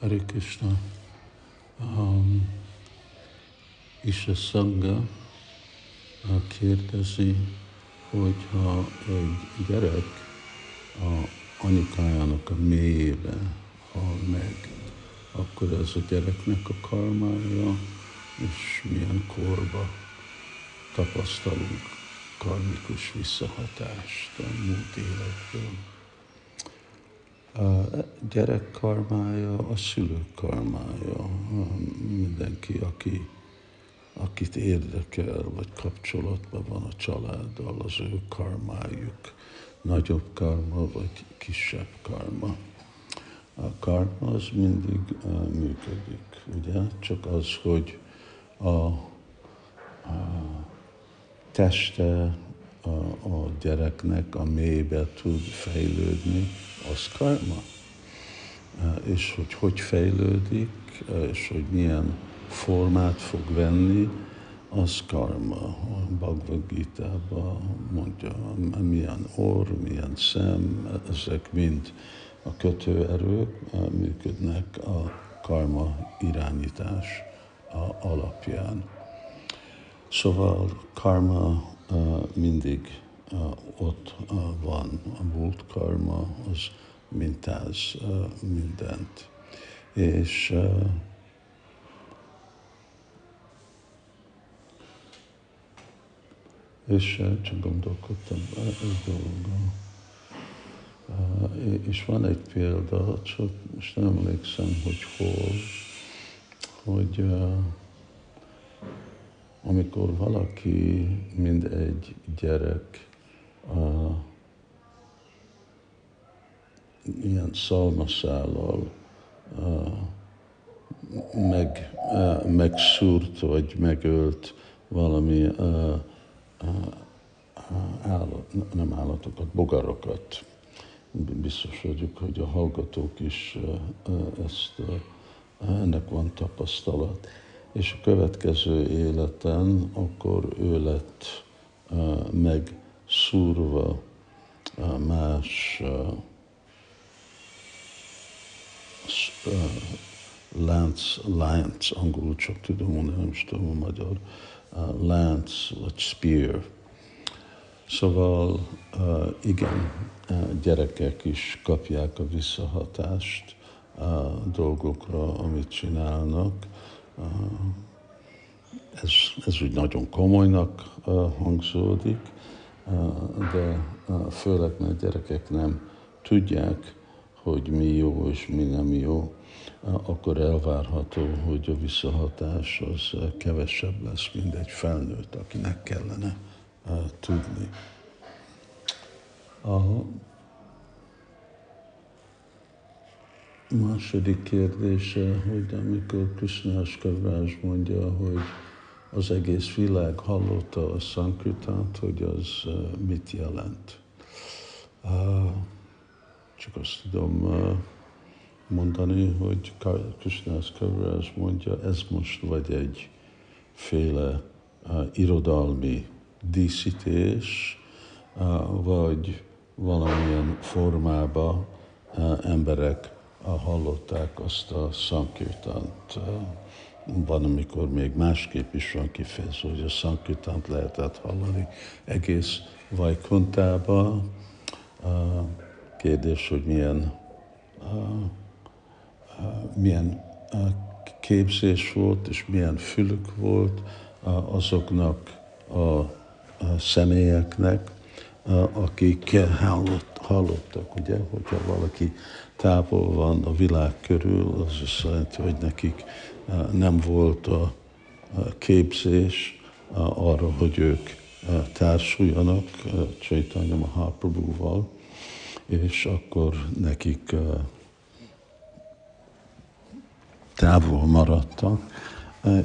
Hare Krishna. Um, Isha Sangha uh, kérdezi, hogyha egy gyerek a anyukájának a mélyébe hal meg, akkor ez a gyereknek a karmája, és milyen korba tapasztalunk karmikus visszahatást a múlt életből. A gyerek karmája, a szülők karmája, mindenki, aki, akit érdekel, vagy kapcsolatban van a családdal, az ő karmájuk, nagyobb karma, vagy kisebb karma. A karma az mindig működik, ugye? Csak az, hogy a, a teste a, a gyereknek a mélybe tud fejlődni, az karma. És hogy hogy fejlődik, és hogy milyen formát fog venni, az karma. A Bhagavad gita mondja, milyen orr, milyen szem, ezek mind a kötőerők működnek a karma irányítás alapján. Szóval karma mindig ott van, a múlt karma az mintáz mindent. És és csak gondolkodtam egy dolgon. És van egy példa, csak most nem emlékszem, hogy hol, hogy amikor valaki, mind egy gyerek, uh, ilyen szalmaszállal uh, meg, uh, megszúrt, vagy megölt valami uh, uh, állat, nem állatokat, bogarokat. Biztos vagyok, hogy a hallgatók is uh, ezt, ennek van tapasztalat és a következő életen akkor ő lett uh, megszúrva uh, más uh, lánc, lánc, angolul csak tudom mondani, nem is tudom a magyar, lánc vagy spear. Szóval igen, gyerekek is kapják a visszahatást dolgokra, amit csinálnak, ez, ez úgy nagyon komolynak hangzódik, de főleg, mert gyerekek nem tudják, hogy mi jó és mi nem jó, akkor elvárható, hogy a visszahatás az kevesebb lesz, mint egy felnőtt, akinek kellene tudni. A második kérdése, hogy amikor Krishnás Kavrás mondja, hogy az egész világ hallotta a szankritát, hogy az mit jelent. Csak azt tudom mondani, hogy Krishnás Kavrás mondja, ez most vagy egy féle irodalmi díszítés, vagy valamilyen formába emberek hallották azt a szankirtant. Van, amikor még másképp is van kifejező, hogy a szankirtant lehetett hallani egész Vajkuntába. Kérdés, hogy milyen, milyen képzés volt, és milyen fülük volt azoknak a személyeknek, akik hallott, hallottak, ugye, hogyha valaki távol van a világ körül, az azt jelenti, hogy nekik nem volt a képzés arra, hogy ők társuljanak Csaitanya Mahaprabhu-val, és akkor nekik távol maradtak,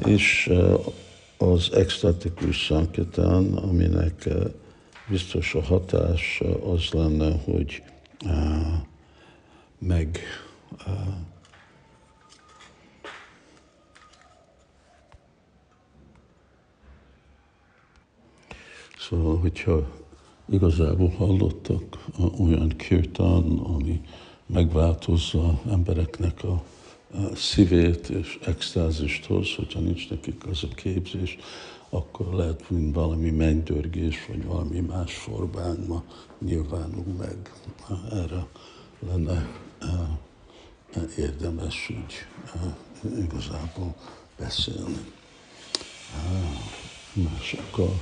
és az extatikus szanketán, aminek biztos a hatás az lenne, hogy meg Szóval, hogyha igazából hallottak olyan kirtán, ami megváltozza embereknek a szívét és extázist hoz, hogyha nincs nekik az a képzés, akkor lehet, mint valami mennydörgés, vagy valami más formában nyilvánul meg. Erre lenne érdemes úgy igazából beszélni. Más akkor,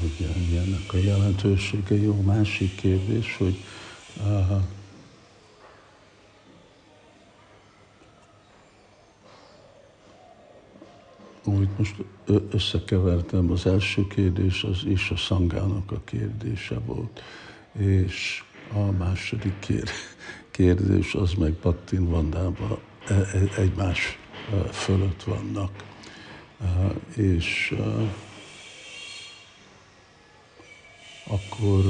hogy ennek a jelentősége jó. Másik kérdés, hogy úgy most összekevertem, az első kérdés az is a szangának a kérdése volt, és a második kérdés az meg Baktin Vandában e, e, egymás fölött vannak. És akkor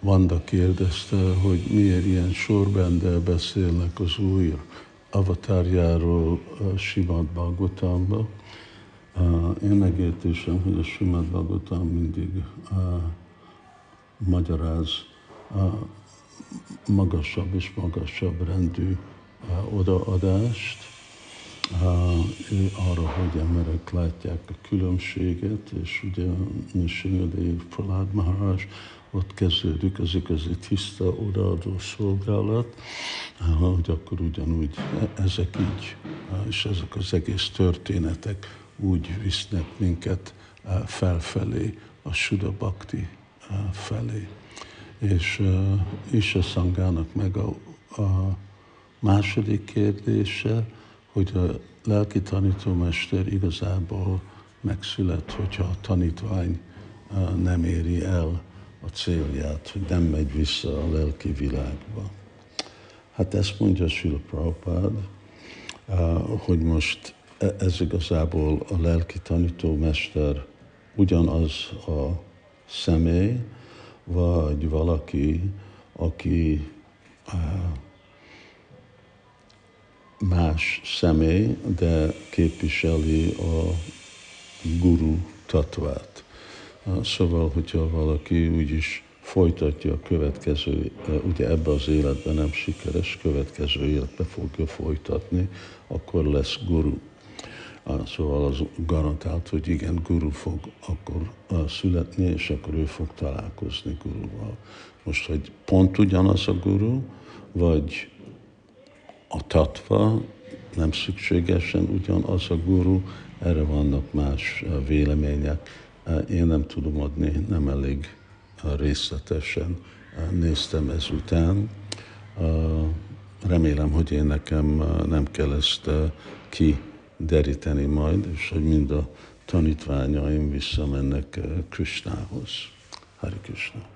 Vanda kérdezte, hogy miért ilyen sorrendel beszélnek az új avatárjáról Simad Bhagavatamban. Én megértésem, hogy a Simad Bhagavatam mindig magyaráz magasabb és magasabb rendű odaadást, arra, hogy emberek látják a különbséget, és ugye Nishingadev Pralád Maharaj ott kezdődik az igazi tiszta odaadó szolgálat, hogy akkor ugyanúgy ezek így, és ezek az egész történetek úgy visznek minket felfelé, a Suda Bhakti felé. És Isa Szangának meg a, a második kérdése, hogy a lelki tanítómester igazából megszület, hogyha a tanítvány nem éri el a célját, hogy nem megy vissza a lelki világba. Hát ezt mondja Sila Prabhupád, hogy most e, ez igazából a lelki tanítómester ugyanaz a személy, vagy valaki, aki más személy, de képviseli a guru tatvát. Szóval, hogyha valaki úgyis folytatja a következő, ugye ebbe az életben nem sikeres, következő életbe fogja folytatni, akkor lesz guru. Szóval az garantált, hogy igen, guru fog akkor születni, és akkor ő fog találkozni guruval. Most, hogy pont ugyanaz a guru, vagy a tatva nem szükségesen ugyanaz a guru, erre vannak más vélemények. Én nem tudom adni, nem elég részletesen néztem ezután. Remélem, hogy én nekem nem kell ezt kideríteni majd, és hogy mind a tanítványaim visszamennek Krisnához. Hari Krishna.